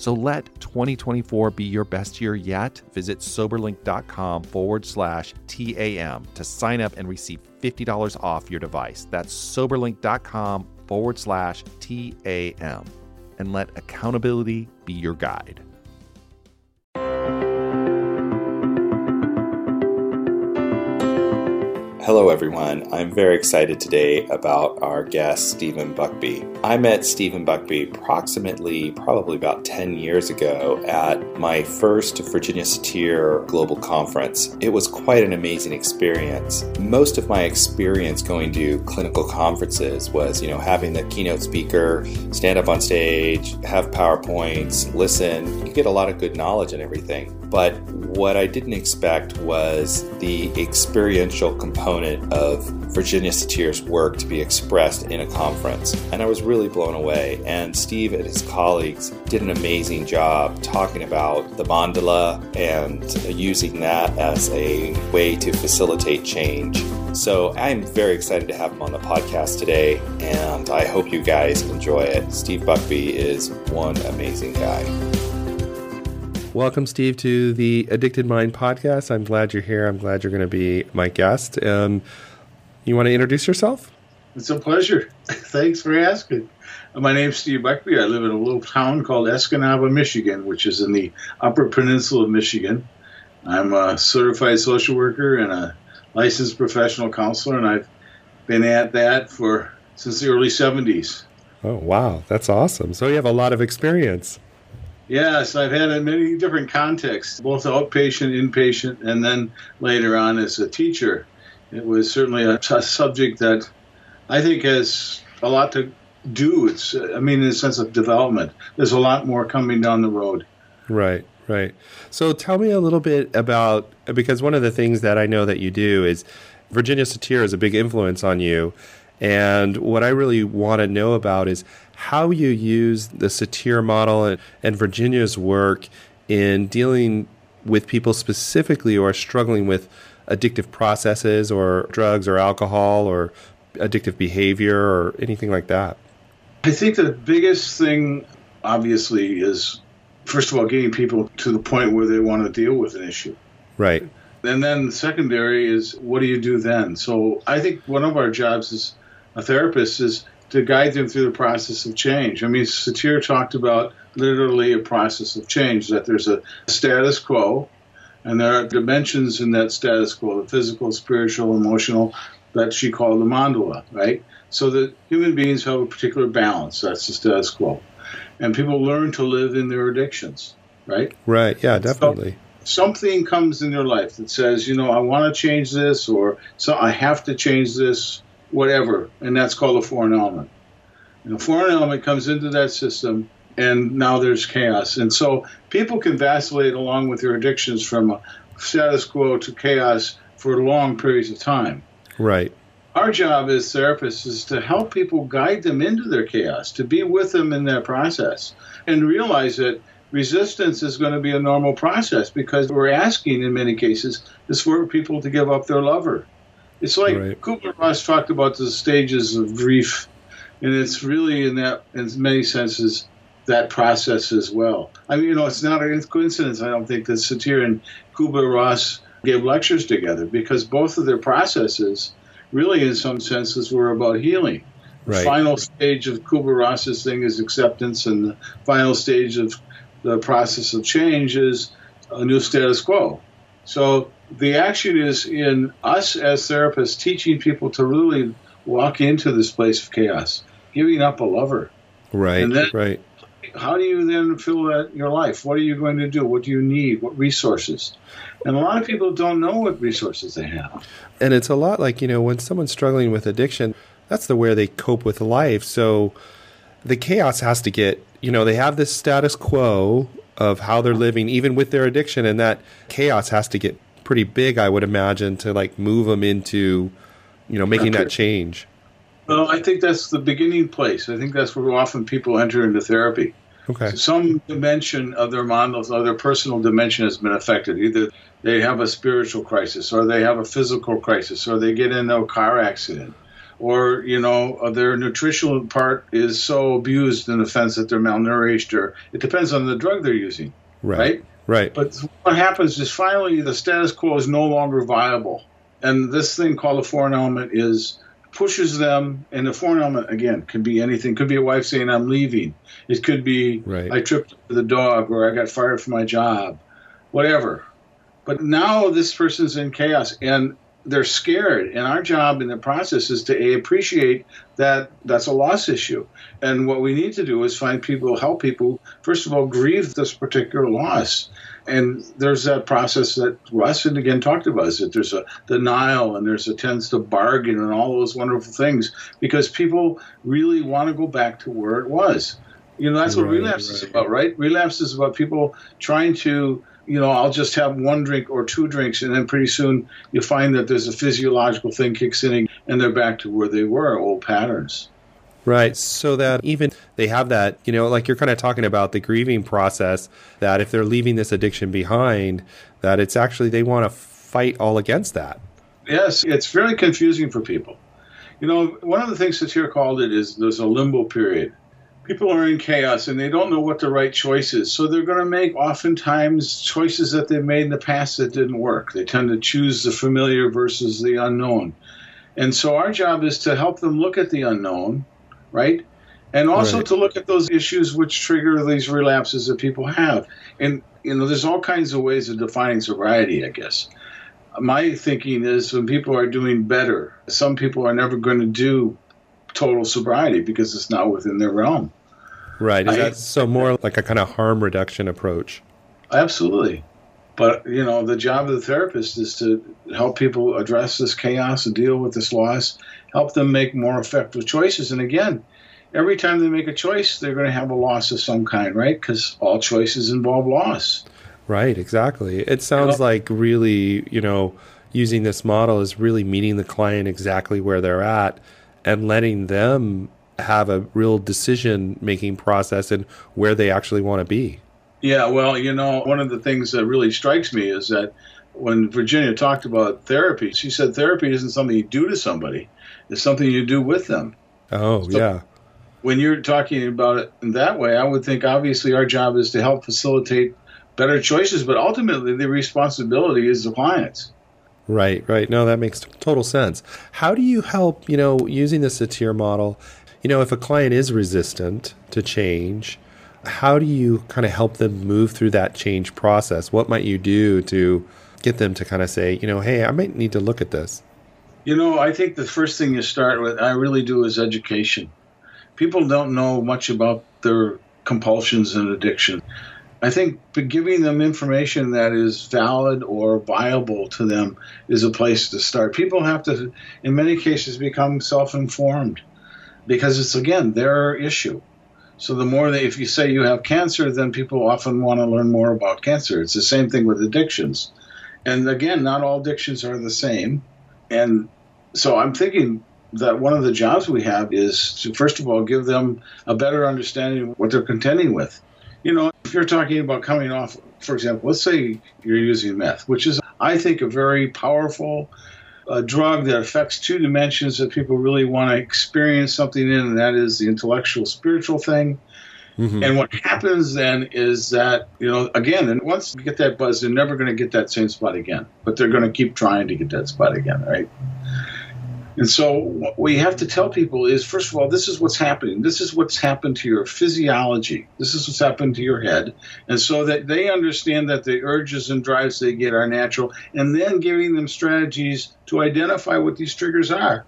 So let 2024 be your best year yet. Visit soberlink.com forward slash TAM to sign up and receive $50 off your device. That's soberlink.com forward slash TAM. And let accountability be your guide. Hello, everyone. I'm very excited today about our guest, Stephen Buckbee. I met Stephen Buckbee approximately, probably about 10 years ago at my first Virginia Satir Global Conference. It was quite an amazing experience. Most of my experience going to clinical conferences was, you know, having the keynote speaker stand up on stage, have PowerPoints, listen. You get a lot of good knowledge and everything. But what I didn't expect was the experiential component of Virginia Satir's work to be expressed in a conference. And I was really blown away. And Steve and his colleagues did an amazing job talking about the mandala and using that as a way to facilitate change. So I'm very excited to have him on the podcast today, and I hope you guys enjoy it. Steve Buckbee is one amazing guy. Welcome, Steve, to the Addicted Mind podcast. I'm glad you're here. I'm glad you're going to be my guest. Um, you want to introduce yourself? It's a pleasure. Thanks for asking. My name's Steve Buckbee. I live in a little town called Escanaba, Michigan, which is in the Upper Peninsula of Michigan. I'm a certified social worker and a licensed professional counselor, and I've been at that for since the early 70s. Oh, wow. That's awesome. So you have a lot of experience. Yes, I've had in many different contexts, both outpatient, inpatient, and then later on as a teacher. It was certainly a, a subject that I think has a lot to do. It's, I mean, in the sense of development, there's a lot more coming down the road. Right, right. So tell me a little bit about because one of the things that I know that you do is Virginia Satir is a big influence on you. And what I really want to know about is how you use the Satir model and, and Virginia's work in dealing with people specifically who are struggling with addictive processes or drugs or alcohol or addictive behavior or anything like that? I think the biggest thing, obviously, is first of all, getting people to the point where they want to deal with an issue. Right. And then secondary is what do you do then? So I think one of our jobs as a therapist is to guide them through the process of change. I mean, Satir talked about literally a process of change, that there's a status quo, and there are dimensions in that status quo the physical, spiritual, emotional that she called the mandala, right? So that human beings have a particular balance. That's the status quo. And people learn to live in their addictions, right? Right, yeah, definitely. So something comes in their life that says, you know, I want to change this, or so I have to change this whatever, and that's called a foreign element. And a foreign element comes into that system, and now there's chaos. And so people can vacillate along with their addictions from a status quo to chaos for long periods of time. Right. Our job as therapists is to help people guide them into their chaos, to be with them in that process, and realize that resistance is going to be a normal process because we're asking in many cases is for people to give up their lover it's like right. Kubler Ross talked about the stages of grief, and it's really in that, in many senses, that process as well. I mean, you know, it's not a coincidence. I don't think that Satir and Kubler Ross gave lectures together because both of their processes, really, in some senses, were about healing. The right. final stage of Kubler Ross's thing is acceptance, and the final stage of the process of change is a new status quo. So the action is in us as therapists teaching people to really walk into this place of chaos, giving up a lover. Right. And then- right. How do you then fill that your life? What are you going to do? What do you need? What resources? And a lot of people don't know what resources they have. And it's a lot like, you know, when someone's struggling with addiction, that's the way they cope with life. So the chaos has to get, you know, they have this status quo of how they're living, even with their addiction, and that chaos has to get pretty big, I would imagine, to like move them into, you know, making that change. Well, I think that's the beginning place. I think that's where often people enter into therapy. Okay. Some dimension of their models, of their personal dimension has been affected. Either they have a spiritual crisis, or they have a physical crisis, or they get in a car accident, or you know their nutritional part is so abused in the sense that they're malnourished, or it depends on the drug they're using, Right. right? Right. But what happens is finally the status quo is no longer viable. And this thing called a foreign element is pushes them, and the foreign element, again, could be anything. Could be a wife saying, I'm leaving. It could be, Right. I tripped the dog, or I got fired from my job, whatever. But now this person's in chaos, and they're scared. And our job in the process is to A, appreciate that that's a loss issue. And what we need to do is find people, help people, first of all, grieve this particular loss. And there's that process that Russ and again talked about is that there's a denial and there's a tends to bargain and all those wonderful things because people really want to go back to where it was. You know, that's what Right, relapse is about, right? Relapse is about people trying to, you know, I'll just have one drink or two drinks, and then pretty soon you find that there's a physiological thing kicks in, and they're back to where they were, old patterns. Right. So that even they have that, you know, like you're kind of talking about the grieving process, that if they're leaving this addiction behind, that it's actually they want to fight all against that. Yes, it's very confusing for people. You know, one of the things that here called it is there's a limbo period. People are in chaos and they don't know what the right choice is. So they're going to make oftentimes choices that they've made in the past that didn't work. They tend to choose the familiar versus the unknown. And so our job is to help them look at the unknown, right? And also Right. to look at those issues which trigger these relapses that people have. And, you know, there's all kinds of ways of defining sobriety, I guess my thinking is when people are doing better, some people are never going to do total sobriety because it's not within their realm. Right. Is I- that so more like a kind of harm reduction approach? Absolutely. But, you know, the job of the therapist is to help people address this chaos and deal with this loss, help them make more effective choices. And again, every time they make a choice, they're going to have a loss of some kind, right? Because all choices involve loss. Right, exactly. It sounds Yeah. like really, you know, using this model is really meeting the client exactly where they're at and letting them have a real decision making process and where they actually want to be. Yeah, well, you know, one of the things that really strikes me is that when Virginia talked about therapy, she said therapy isn't something you do to somebody, it's something you do with them. Oh, So- yeah. When you're talking about it in that way, I would think obviously our job is to help facilitate better choices, but ultimately the responsibility is the client's. Right, right. No, that makes total sense. How do you help, you know, using the Satir model, you know, if a client is resistant to change, how do you kind of help them move through that change process? What might you do to get them to kind of say, you know, hey, I might need to look at this? You know, I think the first thing you start with, I really do, is education. People don't know much about their compulsions and addiction. I think giving them information that is valid or viable to them is a place to start. People have to, in many cases, become self informed because it's, again, their issue. So the more that, if you say you have cancer, then people often want to learn more about cancer. It's the same thing with addictions. And again, not all addictions are the same. And so I'm thinking that one of the jobs we have is to, first of all, give them a better understanding of what they're contending with. You know, if you're talking about coming off, for example, let's say you're using meth, which is, I think, a very powerful uh, drug that affects two dimensions that people really want to experience something in, and that is the intellectual, spiritual thing. Mhm. And what happens then is that, you know, again, and once you get that buzz, they're never going to get that same spot again, but they're going to keep trying to get that spot again, right? And so, what we have to tell people is first of all, this is what's happening. This is what's happened to your physiology. This is what's happened to your head. And so that they understand that the urges and drives they get are natural, and then giving them strategies to identify what these triggers are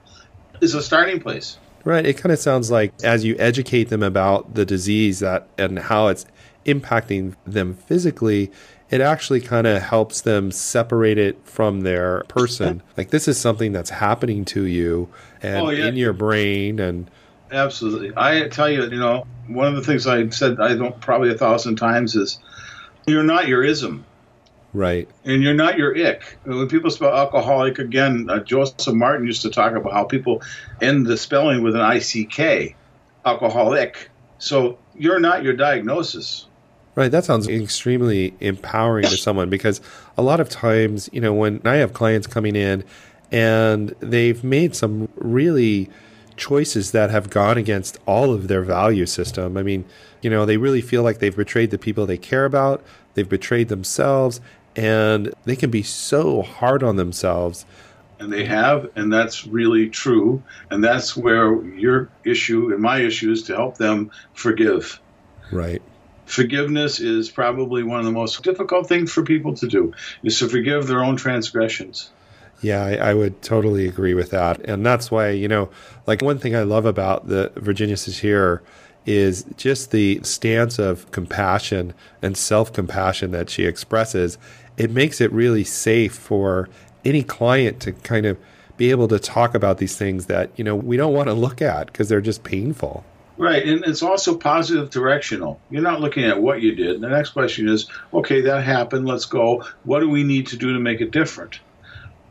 is a starting place. Right. It kind of sounds like as you educate them about the disease that and how it's impacting them physically, it actually kind of helps them separate it from their person. like this is something that's happening to you and oh, yeah. in your brain and absolutely. I tell you, you know, one of the things I said I don't probably a thousand times is you're not your ism. Right. And you're not your ick. When people spell alcoholic, again, uh, Joseph Martin used to talk about how people end the spelling with an ICK, alcoholic. So you're not your diagnosis. Right. That sounds extremely empowering to someone because a lot of times, you know, when I have clients coming in and they've made some really choices that have gone against all of their value system. I mean, you know, they really feel like they've betrayed the people they care about, they've betrayed themselves, and they can be so hard on themselves. And they have, and that's really true. And that's where your issue and my issue is to help them forgive. Right. Forgiveness is probably one of the most difficult things for people to do, is to forgive their own transgressions. Yeah, I, I, would totally agree with that. And that's why, you know, like one thing I love about the Virginia Satir is just the stance of compassion and self compassion that she expresses it makes it really safe for any client to kind of be able to talk about these things that you know we don't want to look at because they're just painful right and it's also positive directional you're not looking at what you did the next question is okay that happened let's go what do we need to do to make it different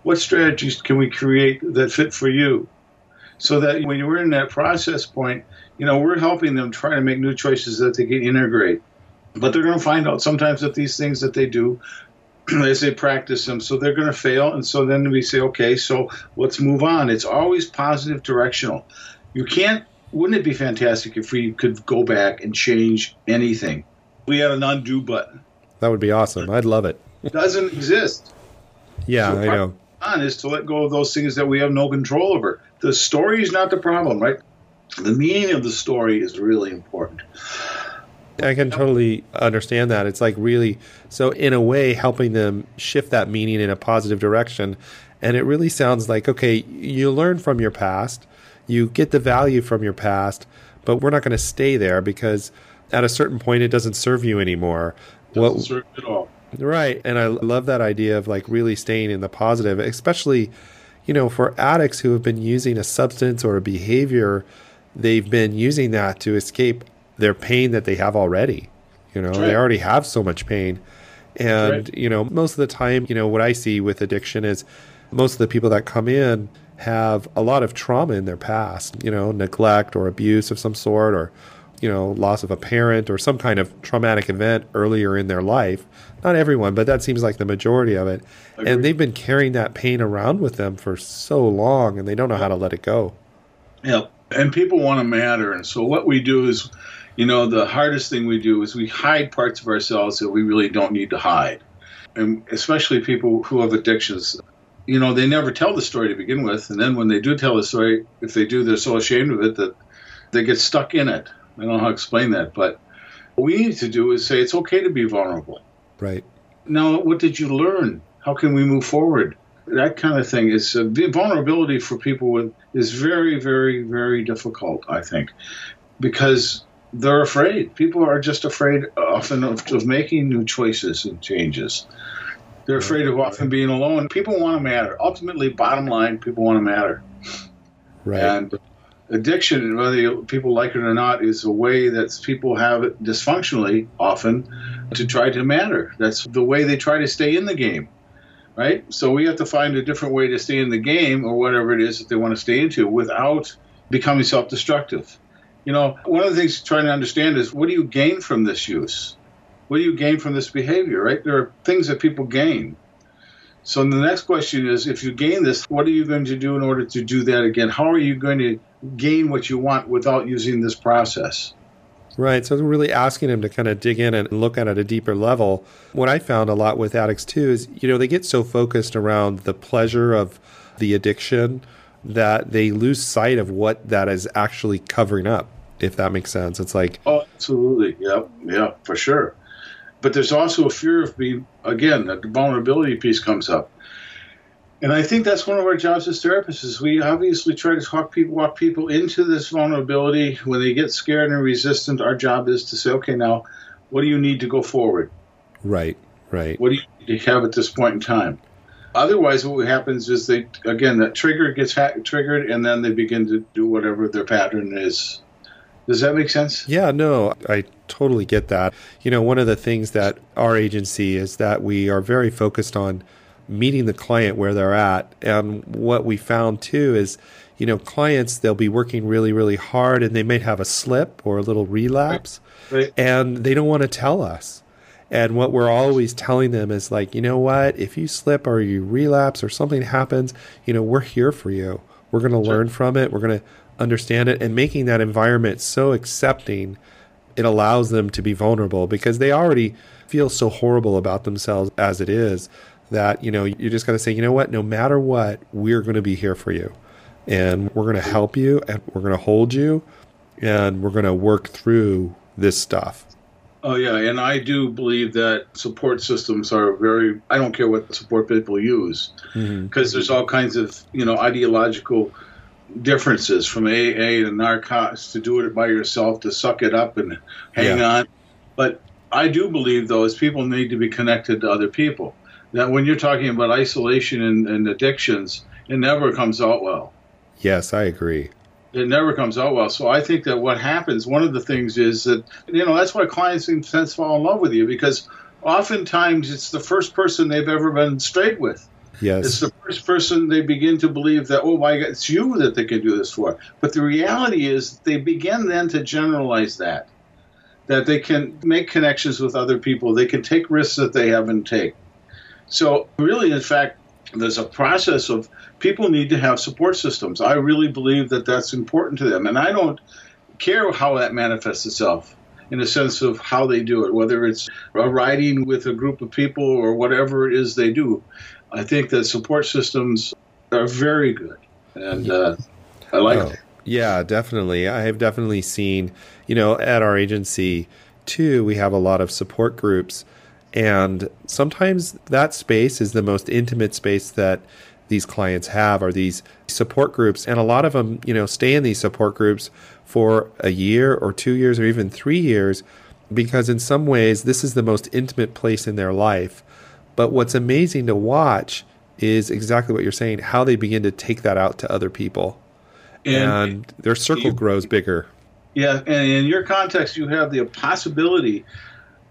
what strategies can we create that fit for you so that when you're in that process point you know we're helping them try to make new choices that they can integrate but they're going to find out sometimes that these things that they do as they practice them. So they're going to fail. And so then we say, okay, so let's move on. It's always positive directional. You can't, wouldn't it be fantastic if we could go back and change anything? We had an undo button. That would be awesome. I'd love it. it doesn't exist. Yeah, so I know. On is to let go of those things that we have no control over. The story is not the problem, right? The meaning of the story is really important. I can totally understand that. It's like really so in a way helping them shift that meaning in a positive direction. And it really sounds like okay, you learn from your past, you get the value from your past, but we're not going to stay there because at a certain point it doesn't serve you anymore. It doesn't what, serve at all. Right. And I love that idea of like really staying in the positive, especially, you know, for addicts who have been using a substance or a behavior, they've been using that to escape their pain that they have already. You know, right. they already have so much pain. And, right. you know, most of the time, you know, what I see with addiction is most of the people that come in have a lot of trauma in their past, you know, neglect or abuse of some sort or, you know, loss of a parent or some kind of traumatic event earlier in their life. Not everyone, but that seems like the majority of it. And they've been carrying that pain around with them for so long and they don't know how to let it go. Yeah. And people want to matter. And so what we do is you know, the hardest thing we do is we hide parts of ourselves that we really don't need to hide. And especially people who have addictions, you know, they never tell the story to begin with. And then when they do tell the story, if they do, they're so ashamed of it that they get stuck in it. I don't know how to explain that. But what we need to do is say it's okay to be vulnerable. Right. Now, what did you learn? How can we move forward? That kind of thing is uh, vulnerability for people with is very, very, very difficult. I think because they're afraid. People are just afraid often of, of making new choices and changes. They're afraid of often being alone. People want to matter. Ultimately, bottom line, people want to matter. Right. And addiction, whether people like it or not, is a way that people have it dysfunctionally often to try to matter. That's the way they try to stay in the game. Right? So we have to find a different way to stay in the game or whatever it is that they want to stay into without becoming self destructive. You know, one of the things trying to understand is what do you gain from this use? What do you gain from this behavior, right? There are things that people gain. So the next question is if you gain this, what are you going to do in order to do that again? How are you going to gain what you want without using this process? Right. So I'm really asking them to kind of dig in and look at it at a deeper level. What I found a lot with addicts too is, you know, they get so focused around the pleasure of the addiction that they lose sight of what that is actually covering up, if that makes sense. It's like, oh, absolutely. Yeah, yeah, for sure. But there's also a fear of being, again, that the vulnerability piece comes up. And I think that's one of our jobs as therapists is we obviously try to talk people, walk people into this vulnerability. When they get scared and resistant, our job is to say, okay, now, what do you need to go forward? Right, right. What do you have at this point in time? Otherwise, what happens is they again that trigger gets ha- triggered, and then they begin to do whatever their pattern is. Does that make sense? Yeah, no, I totally get that. You know, one of the things that our agency is that we are very focused on meeting the client where they're at, and what we found too is, you know, clients they'll be working really, really hard, and they may have a slip or a little relapse, right. Right. and they don't want to tell us and what we're always telling them is like, you know what? If you slip or you relapse or something happens, you know, we're here for you. We're going to sure. learn from it. We're going to understand it and making that environment so accepting, it allows them to be vulnerable because they already feel so horrible about themselves as it is that, you know, you're just going to say, you know what? No matter what, we're going to be here for you. And we're going to help you and we're going to hold you and we're going to work through this stuff. Oh yeah, and I do believe that support systems are very. I don't care what support people use, because mm-hmm. there's all kinds of you know ideological differences from AA to narcotics to do it by yourself to suck it up and hang yeah. on. But I do believe though, is people need to be connected to other people. Now, when you're talking about isolation and, and addictions, it never comes out well. Yes, I agree it never comes out well. So I think that what happens, one of the things is that, you know, that's why clients in sense fall in love with you because oftentimes it's the first person they've ever been straight with. Yes. It's the first person they begin to believe that, oh my God, it's you that they can do this for. But the reality is they begin then to generalize that, that they can make connections with other people, they can take risks that they haven't taken. So, really, in fact, there's a process of people need to have support systems. I really believe that that's important to them. And I don't care how that manifests itself in a sense of how they do it, whether it's a riding with a group of people or whatever it is they do. I think that support systems are very good. And uh, I like oh, it. Yeah, definitely. I have definitely seen, you know, at our agency too, we have a lot of support groups. And sometimes that space is the most intimate space that these clients have are these support groups and a lot of them you know stay in these support groups for a year or two years or even three years because in some ways this is the most intimate place in their life but what's amazing to watch is exactly what you're saying how they begin to take that out to other people. And, and their circle you, grows bigger. Yeah and in your context you have the possibility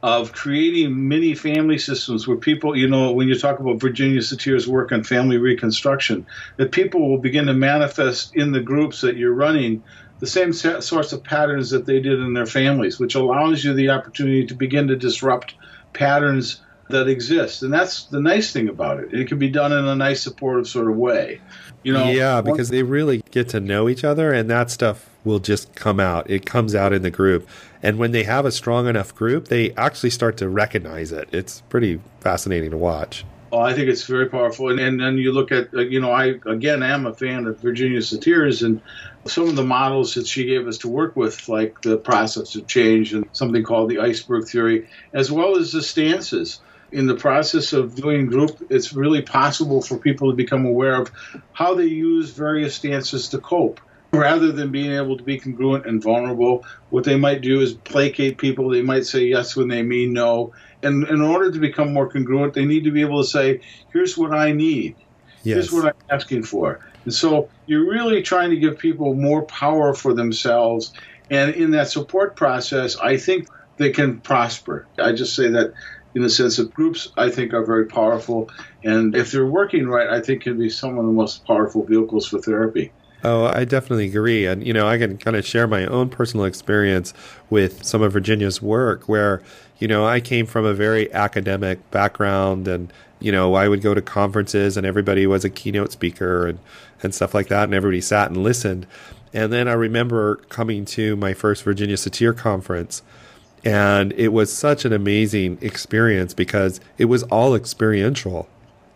of creating mini family systems where people, you know, when you talk about Virginia Satir's work on family reconstruction, that people will begin to manifest in the groups that you're running the same sorts of patterns that they did in their families, which allows you the opportunity to begin to disrupt patterns that exists, And that's the nice thing about it. It can be done in a nice, supportive sort of way. You know, yeah, because they really get to know each other, and that stuff will just come out. It comes out in the group. And when they have a strong enough group, they actually start to recognize it. It's pretty fascinating to watch. Oh, I think it's very powerful. And, then you look at, uh, you know, I again am a fan of Virginia Satir's and some of the models that she gave us to work with, like the process of change and something called the iceberg theory, as well as the stances. In the process of doing group, it's really possible for people to become aware of how they use various stances to cope rather than being able to be congruent and vulnerable, what they might do is placate people. They might say yes when they mean no. And in order to become more congruent, they need to be able to say, here's what I need. Yes. Here's what I'm asking for. And so you're really trying to give people more power for themselves. And in that support process, I think they can prosper. I just say that in the sense of groups, I think are very powerful. And if they're working right, I think can be some of the most powerful vehicles for therapy. Oh, I definitely agree. And, you know, I can kind of share my own personal experience with some of Virginia's work where, you know, I came from a very academic background and, you know, I would go to conferences and everybody was a keynote speaker and, and stuff like that. And everybody sat and listened. And then I remember coming to my first Virginia Satir conference. And it was such an amazing experience because it was all experiential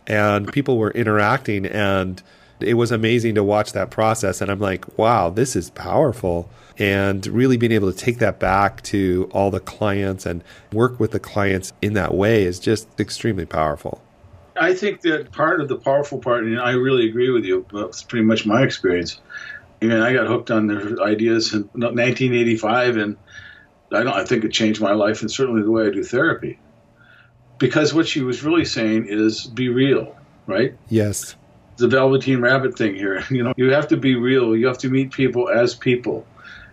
and people were interacting and it was amazing to watch that process. And I'm like, wow, this is powerful. And really being able to take that back to all the clients and work with the clients in that way is just extremely powerful. I think that part of the powerful part, and I really agree with you, It's pretty much my experience. I mean, I got hooked on their ideas in 1985, and I don't. I think it changed my life, and certainly the way I do therapy. Because what she was really saying is, be real, right? Yes the Velveteen Rabbit thing here. You know, you have to be real. You have to meet people as people.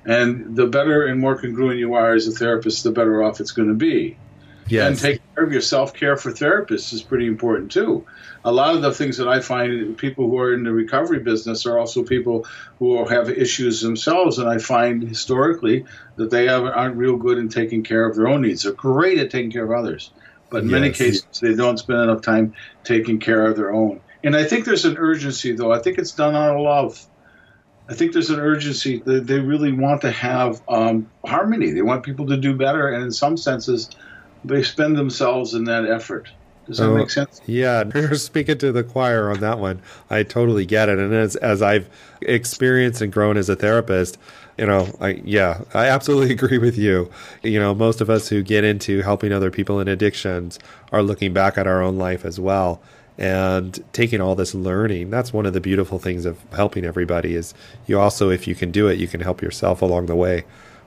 And the better and more congruent you are as a therapist, the better off it's going to be. Yes. And take care of your self care for therapists is pretty important too. A lot of the things that I find people who are in the recovery business are also people who have issues themselves, and I find historically that they aren't real good in taking care of their own needs. They're great at taking care of others, but in yes. many cases they don't spend enough time taking care of their own. And I think there's an urgency, though. I think it's done out of love. I think there's an urgency. They, they really want to have um, harmony. They want people to do better, and in some senses, they spend themselves in that effort. Does that oh, make sense? Yeah, you're speaking to the choir on that one. I totally get it. And as as I've experienced and grown as a therapist, you know, I yeah, I absolutely agree with you. You know, most of us who get into helping other people in addictions are looking back at our own life as well and taking all this learning that's one of the beautiful things of helping everybody is you also if you can do it you can help yourself along the way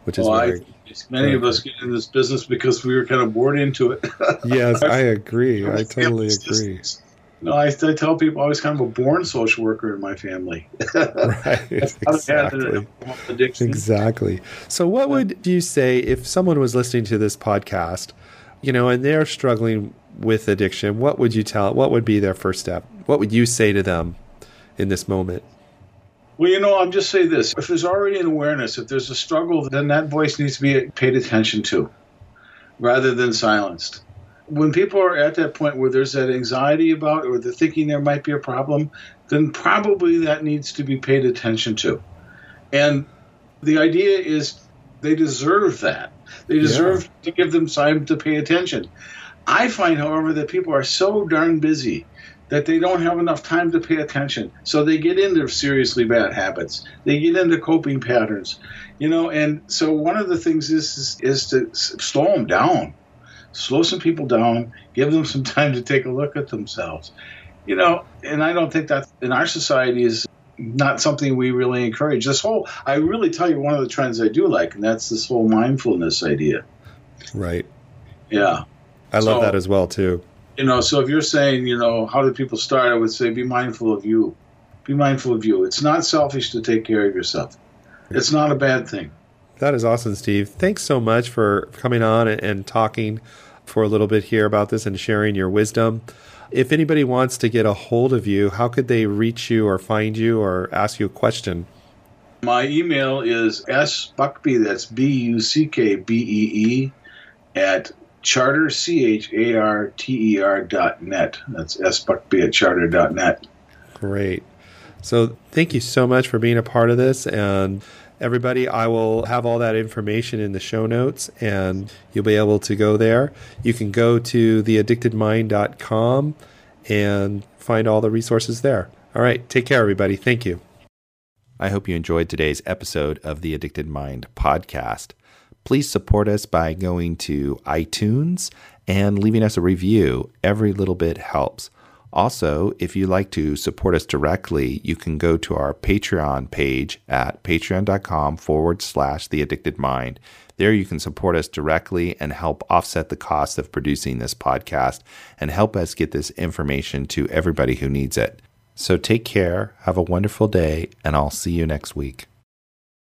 which is well, very, I, many of us get in this business because we were kind of bored into it yes i agree i totally agree no, I, I, tell people I was kind of a born social worker in my family. right. exactly. Exactly. So, what would you say if someone was listening to this podcast, you know, and they're struggling with addiction, what would you tell? What would be their first step? What would you say to them in this moment? Well, you know, I'll just say this. If there's already an awareness, if there's a struggle, then that voice needs to be paid attention to rather than silenced. When people are at that point where there's that anxiety about or they're thinking there might be a problem, then probably that needs to be paid attention to. And the idea is they deserve that. They deserve yeah. to give them time to pay attention. I find, however, that people are so darn busy that they don't have enough time to pay attention. So they get into seriously bad habits. They get into coping patterns, you know. And so one of the things is is, is to slow them down, slow some people down, give them some time to take a look at themselves, you know. And I don't think that in our society is not something we really encourage. This whole, I really tell you, one of the trends I do like, and that's this whole mindfulness idea. Right. Yeah. I love so, that as well too. You know, so if you're saying, you know, how do people start? I would say be mindful of you. Be mindful of you. It's not selfish to take care of yourself. It's not a bad thing. That is awesome, Steve. Thanks so much for coming on and, talking for a little bit here about this and sharing your wisdom. If anybody wants to get a hold of you, how could they reach you or find you or ask you a question? My email is s sbuckbee, that's B U C K B E E, at charter, C H A R T E R dot net. That's S Buckbee at charter dot net. Great. So thank you so much for being a part of this. And everybody, I will have all that information in the show notes and you'll be able to go there. You can go to theaddictedmind.com and find all the resources there. All right. Take care, everybody. Thank you. I hope you enjoyed today's episode of the Addicted Mind podcast please support us by going to iTunes and leaving us a review. Every little bit helps. Also, if you'd like to support us directly, you can go to our Patreon page at patreon.com forward slash the addicted mind. There you can support us directly and help offset the cost of producing this podcast and help us get this information to everybody who needs it. So take care, have a wonderful day, and I'll see you next week.